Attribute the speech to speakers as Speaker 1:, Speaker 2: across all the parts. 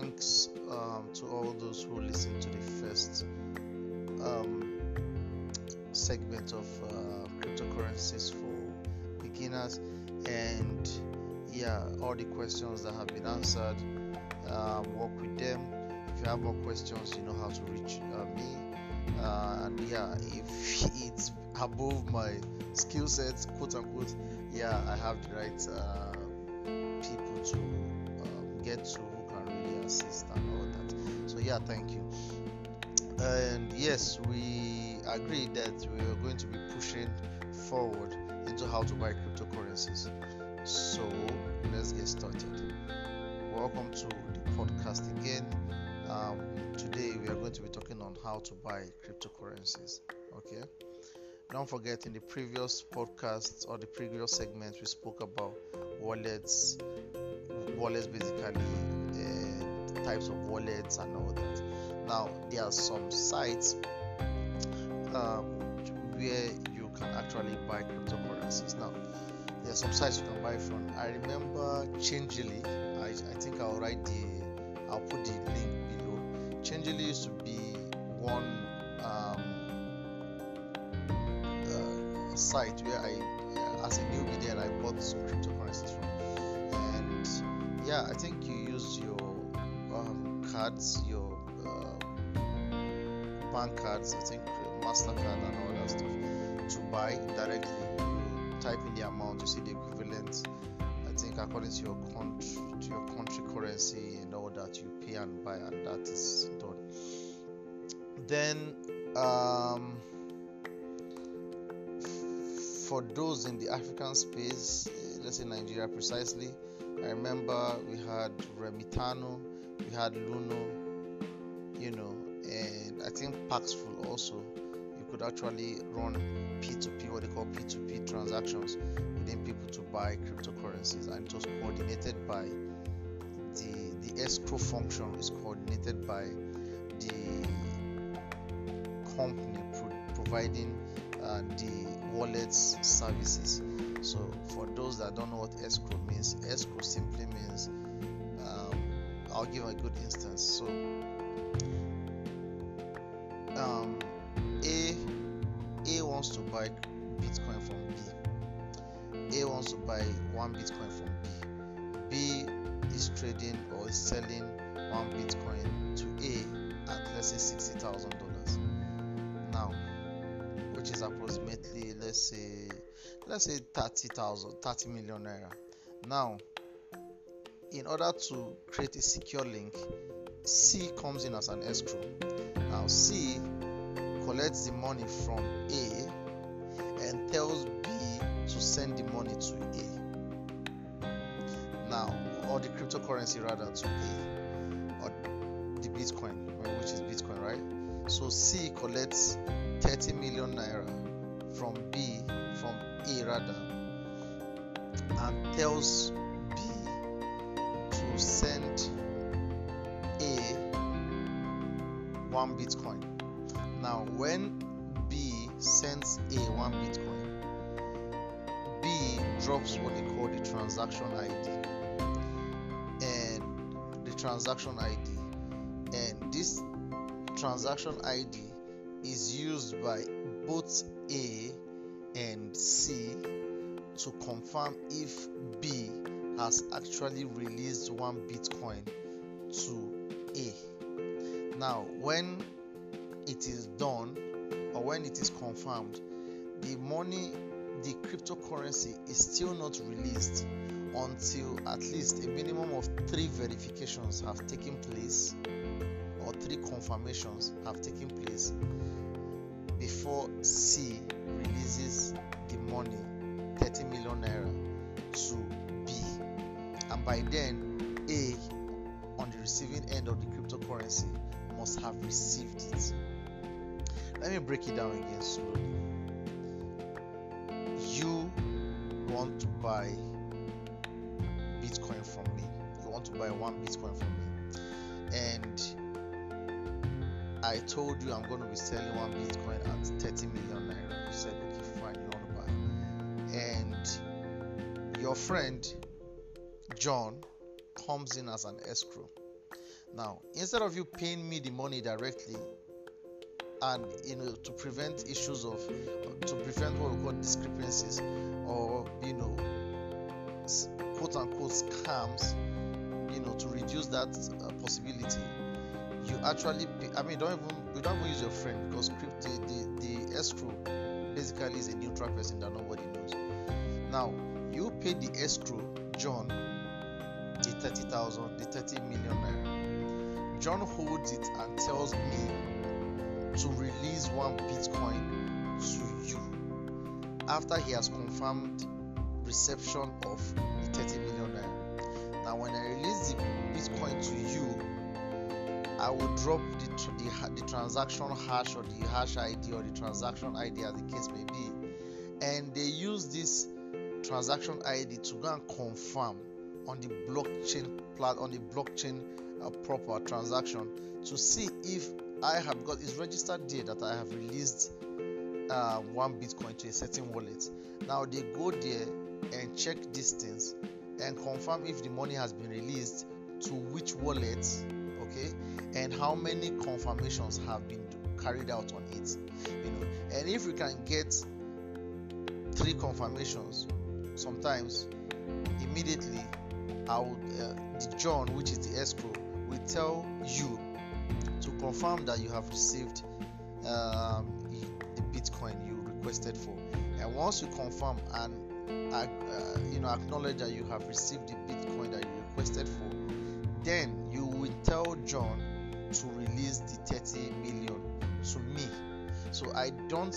Speaker 1: thanks um, to all those who listened to the first um, segment of uh, cryptocurrencies for beginners, and yeah, all the questions that have been answered. Um, work with them. If you have more questions, you know how to reach uh, me. Uh, and yeah, if it's above my skill set, quote unquote, yeah, I have the right uh, people to um, get to assist and all that. So yeah, thank you. And yes, we agreed that we are going to be pushing forward into how to buy cryptocurrencies. So let's get started. Welcome to the podcast again. Um, today we are going to be talking on how to buy cryptocurrencies. Okay. Don't forget in the previous podcast or the previous segment we spoke about wallets, wallets basically, types of wallets and all that. Now there are some sites um, where you can actually buy cryptocurrencies. Now there are some sites you can buy from. I remember Changelly. I, I think I'll write the I'll put the link below. Changelly used to be one um, uh, site where I, as a newbie there, I bought some cryptocurrencies from. And yeah, I think you use your cards, your uh, bank cards, I think Mastercard and all that stuff to buy directly. You type in the amount, you see the equivalent. I think according to your country, to your country currency and all that, you pay and buy, and that is done. Then, um, for those in the African space, let's say Nigeria precisely, I remember we had Remitano, we had Luno, you know, and I think Paxful also. You could actually run P2P, what they call P2P transactions within people to buy cryptocurrencies, and it was coordinated by the the escrow function is coordinated by the company pro- providing uh, the wallets services. So, for those that don't know what escrow means, escrow simply means I'll give a good instance. So, um, A A wants to buy Bitcoin from B. A wants to buy one Bitcoin from B. B is trading or is selling one Bitcoin to A at let's say sixty thousand dollars. Now, which is approximately let's say let's say 30,000 30 million naira now in order to create a secure link C comes in as an escrow. Now C collects the money from A and tells B to send the money to A. Now or the cryptocurrency rather to A or the Bitcoin which is Bitcoin right? So C collects 30 million naira from B, from A rather, and tells To send A one Bitcoin. Now, when B sends A one Bitcoin, B drops what they call the transaction ID and the transaction ID, and this transaction ID is used by both A and C to confirm if B has actually released one Bitcoin to A. Now, when it is done or when it is confirmed, the money, the cryptocurrency is still not released until at least a minimum of three verifications have taken place or three confirmations have taken place before C releases the money 30 million naira to by then A on the receiving end of the cryptocurrency must have received it let me break it down again slowly you want to buy bitcoin from me you want to buy one bitcoin from me and I told you I'm going to be selling one Bitcoin at 30 million naira. You said, okay, fine, you want to buy. And your friend John comes in as an escrow. Now, instead of you paying me the money directly, and you know to prevent issues of to prevent what we call discrepancies or you know quote unquote scams you know to reduce that uh, possibility you actually pay, i mean don't even you don't even use your friend because crypto the, the, escrow basically is a neutral person that nobody knows now you pay the escrow john 30000 the 30 million naira. John holds it and tells me to release one bitcoin to you after he has confirmed reception of the 30 million naira. Now when i release the bitcoin to you I will drop the, the, the transaction hash or the hash ID or the transaction ID as the case may be, and they use this transaction ID to go and confirm on the blockchain plat on the blockchain uh, proper transaction to see if I have got it's registered there that I have released uh, one Bitcoin to a certain wallet. Now they go there and check distance and confirm if the money has been released to which wallet okay and how many confirmations have been carried out on it you know and if we can get three confirmations sometimes immediately i would uh, the john which is the escrow will tell you to confirm that you have received um, the bitcoin you requested for and once you confirm and uh, you know acknowledge that you have received the bitcoin that you requested for then you will tell John to release the 30 million to me. So I don't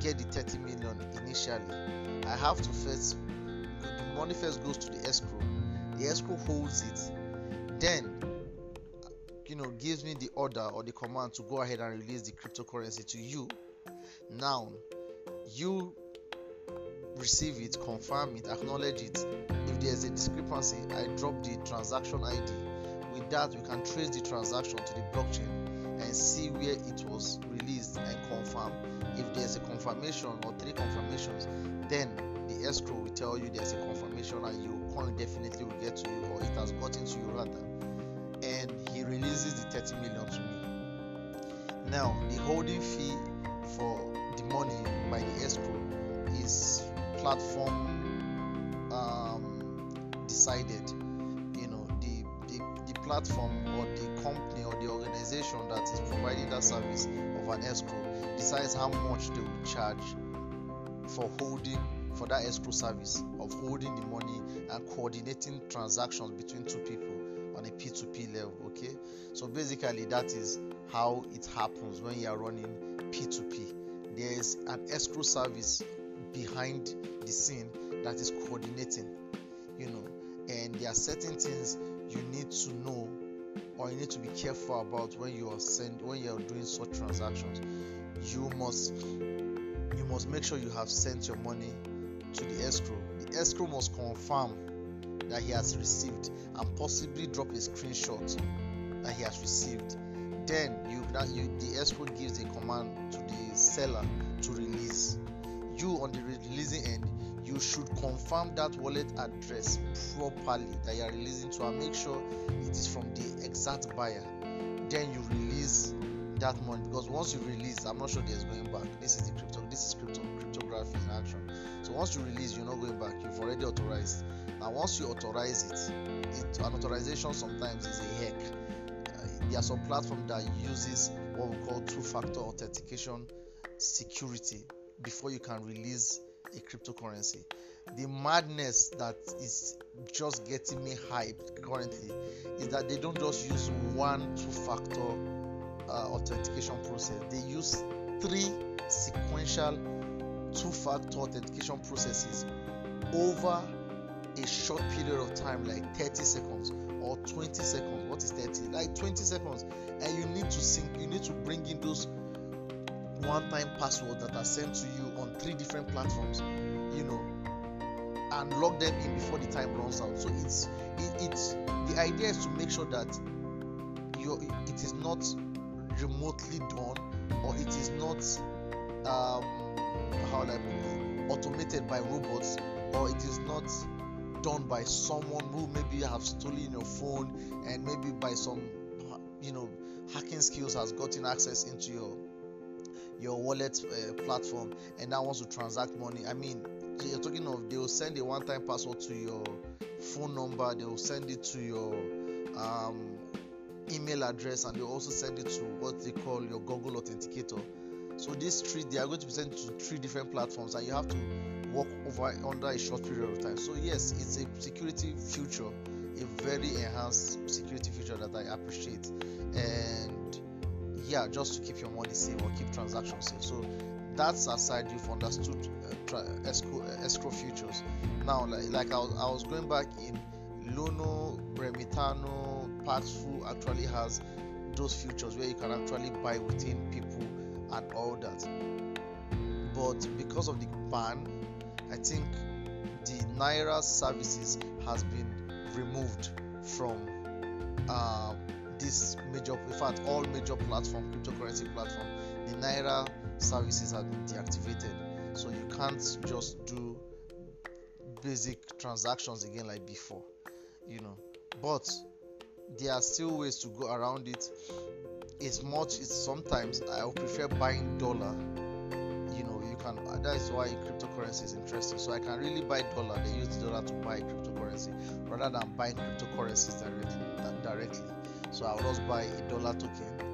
Speaker 1: get the 30 million initially. I have to first, the money first goes to the escrow. The escrow holds it. Then, you know, gives me the order or the command to go ahead and release the cryptocurrency to you. Now, you receive it, confirm it, acknowledge it. If there's a discrepancy, I drop the transaction ID. With that, we can trace the transaction to the blockchain and see where it was released and confirm. If there's a confirmation or three confirmations, then the escrow will tell you there's a confirmation and your definitely will get to you or it has gotten to you rather. And he releases the 30 million to me. Now, the holding fee for the money by the escrow is platform um, decided you know the, the the platform or the company or the organization that is providing that service of an escrow decides how much they will charge for holding for that escrow service of holding the money and coordinating transactions between two people on a p2p level okay? So basically that is how it happens when you are running p2p there is an escrow service behind the scene that is coordinating you know and there are certain things you need to know or you need to be careful about when you are send when you are doing such transactions. You must you must make sure you have sent your money to the escrow escrow must confirm that he has received and possibly drop a screenshot that he has received. Then you that you the escrow gives a command to the seller to release. You on the releasing end you should confirm that wallet address properly that you are releasing to and make sure it is from the exact buyer. Then you release that money because once you release i'm not sure there's going back. This is the crypto this is crypto cryptography in action. So once you release you're not going back. You've already authorized. Now once you authorize it, it an authorization sometimes is a heck uh, there are some platform that uses what we call two-factor authentication security before you can release a cryptocurrency. The madness that is just getting me hyped currently is that they don't just use one two factor uh, authentication process, they use three sequential two factor authentication processes over a short period of time, like 30 seconds or 20 seconds. What is 30? Like 20 seconds, and you need to sync, you need to bring in those one time passwords that are sent to you on three different platforms you know and log them in before the time runs out so it's it, it's the idea is to make sure that your it is not remotely done or it is not um how like automated by robots or it is not done by someone who maybe have stolen your phone and maybe by some you know hacking skills has gotten access into your your wallet uh, platform and now wants to transact money. I mean you're talking of they will send a one-time password to your phone number they will send it to your um, email address and they also send it to what they call your google authenticator. So these three they are going to be sent to three different platforms and you have to work over under a short period of time. So yes it's a security feature a very enhanced security feature that i appreciate. And yeah just to keep your money safe or keep transactions safe. So that's aside you've understood uh, tra- escrow, uh, escrow features now like, like I, was, I was going back in luno remitano paxful actually has those features where you can actually buy within people and all that. But because of the ban i think the naira services has been removed from uh, this major in fact all major platform cryptocurrency platform. The naira services have been deactivated. So you can't just do basic transactions again like before you know. But there are still ways to go around it. As much as sometimes i would prefer buying dollar. You know you can uh, that is why cryptocurrency is interesting. So i can really buy dollar. They use the dollar to buy cryptocurrency rather than buying cryptocurrencies directly directly. So i will just buy a dollar token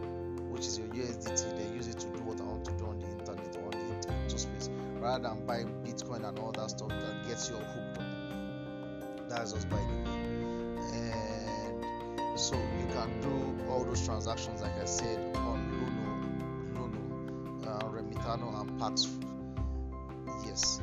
Speaker 1: which is your usdt they use it to do what i want to do on the internet or on the internet space rather than buying bitcoin and all that stuff that gets you hooked up. That's just buying it. and so you can do all those transactions like i said on luno luno uh, remitano and pax. Yes.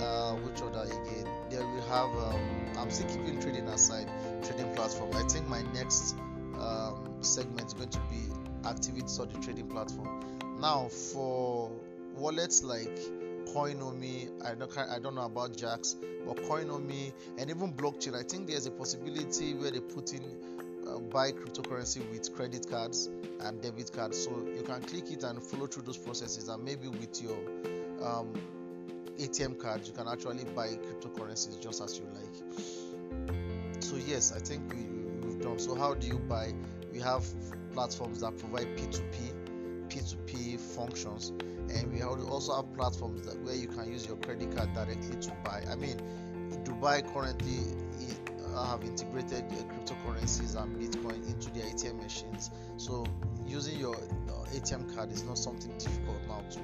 Speaker 1: Uh, which other again? There we have um, i'm still keeping trading aside trading platform. I think my next um, segment is going to be activities on the trading platform. Now for wallets like coinomi i don't i don't know about jaxx but coinomi and even blockchain i think there's a possibility where they put in uh, buy cryptocurrency with credit cards and debit cards. So you can click it and follow through those processes and maybe with your um, atm card you can actually buy cryptocurrencies just as you like. So yes i think we, we've done. So how do you buy? We have platforms that provide p2p p2p functions and we also have platforms that where you can use your credit card directly to buy. I mean dubai currently have integrated uh, cryptocurrencies and bitcoin into their atm machines. So using your uh, atm card is not something difficult now to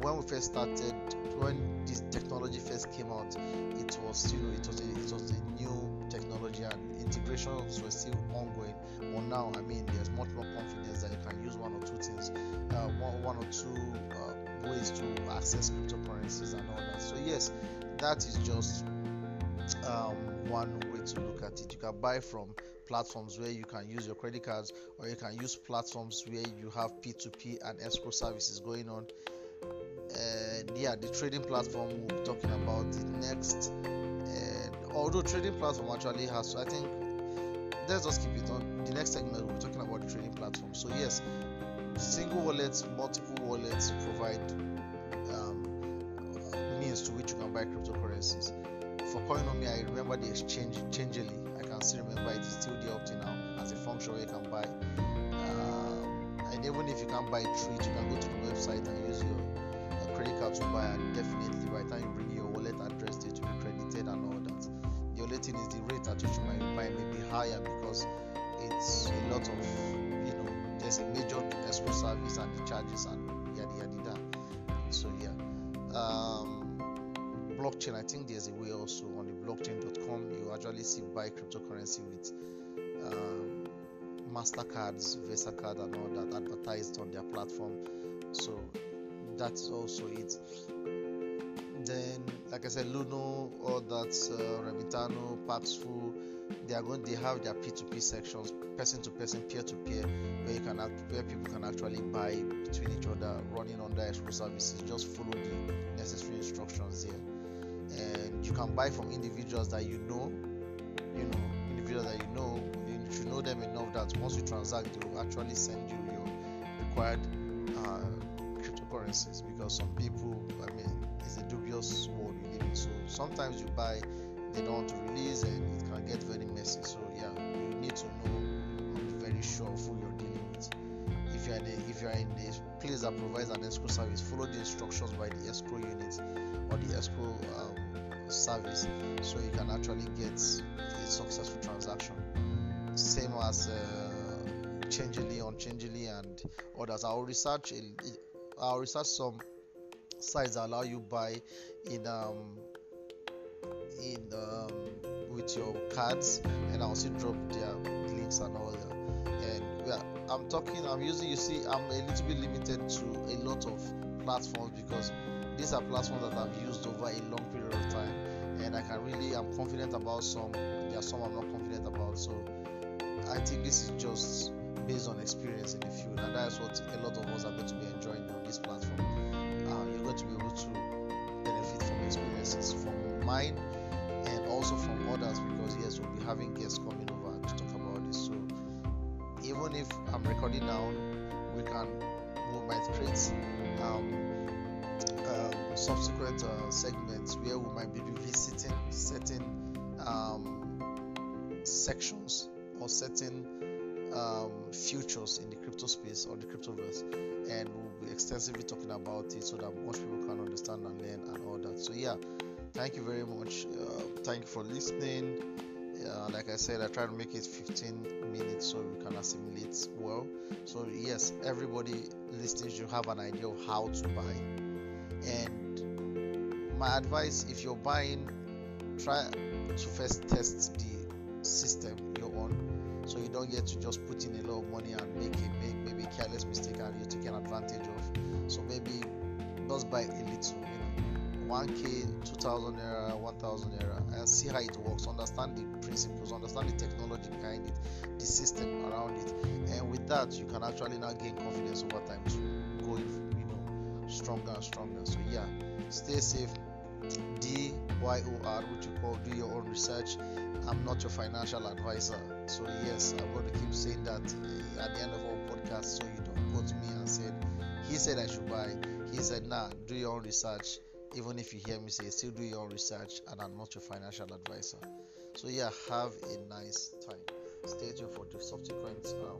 Speaker 1: when we first started when this technology first came out it was know it was a, it was a new technology and integrations were still ongoing. But now i mean there's much more confidence that you can use one or two things uh, one, one or two uh, ways to access cryptocurrencies and all that. So yes that is just um, one to look at it. You can buy from platforms where you can use your credit cards or you can use platforms where you have p2p and escrow services going on. Yeah the trading platform we'll be talking about the next and although trading platform actually has i think let's just keep it on. The next segment we'll be talking about the trading platform. So yes single wallets multiple wallets provide um, means to which you can buy cryptocurrencies for coinomi i remember the exchange changelly. I can still remember it is still there up to now as a function where you can buy. Uh, and even if you can't buy it you can go to the website and use your credit card to buy. And definitely by the time you bring your wallet address it will be credited and all that. The only thing is the rate at which you might buy may be higher because it's a lot of you know there's a major escrow service and the charges and blockchain i think there's a way also on the blockchain.com you actually see buy cryptocurrency with um, mastercards visa card and all that advertised on their platform. So that's also it. Then like i said luno all that uh, remitano paxful they are going they have their p2p sections person to person peer to peer where you can where people can actually buy between each other running under escrow services just follow the necessary instructions there and you can buy from individuals that you know you know individuals that you know you should know them enough that once you transact they will actually send you your required uh, cryptocurrencies because some people i mean it's a dubious world we live in so sometimes you buy they don't release and it can get very messy so yeah you need to know on the very very sure of who you're dealing with. If you're in a, if you're in a place that provides an escrow service, follow the instructions by the escrow unit or the escrow um, service, so you can actually get a successful transaction. Same as uh, Changelly on Changelly and others. I'll research I'll research some sites that allow you buy in um, in um, with your cards and I'll also drop their links and all that. I'm talking, I'm using, you see, I'm a little bit limited to a lot of platforms because these are platforms that I've used over a long period of time and I can really, I'm confident about some, there are some I'm not confident about. So I think this is just based on experience in the field, and that's what a lot of us are going to be enjoying on this platform. Uh, you're going to be able to benefit from experiences from mine and also from others because yes we'll be having guests coming even if i'm recording now we can we might create um, um, subsequent uh, segments where we might be revisiting certain um, sections or certain um, futures in the crypto space or the cryptoverse. And we'll be extensively talking about it so that most people can understand and learn and all that. So yeah thank you very much. Uh, thank you for listening uh, like i said i try to make it 15 minutes so we can assimilate well. So yes everybody listening should have an idea of how to buy. And my advice if you're buying try to first test the system you're on so you don't get to just put in a lot of money and make a make maybe careless mistake and you're taken advantage of. So maybe just buy a little 1k 2000 naira 1000 naira and see how it works. Understand the principles understand the technology behind it the system around it. And with that you can actually now gain confidence over time to go you know stronger and stronger. So yeah stay safe. D y o r which you call do your own research. I'm not your financial advisor. So yes i'm going to keep saying that uh, at the end of our podcast so you don't go to me and said he said i should buy. He said nah do your own research even if you hear me say still do your own research and i'm not your financial advisor. So yeah have a nice time. Stay tuned for the subsequent um,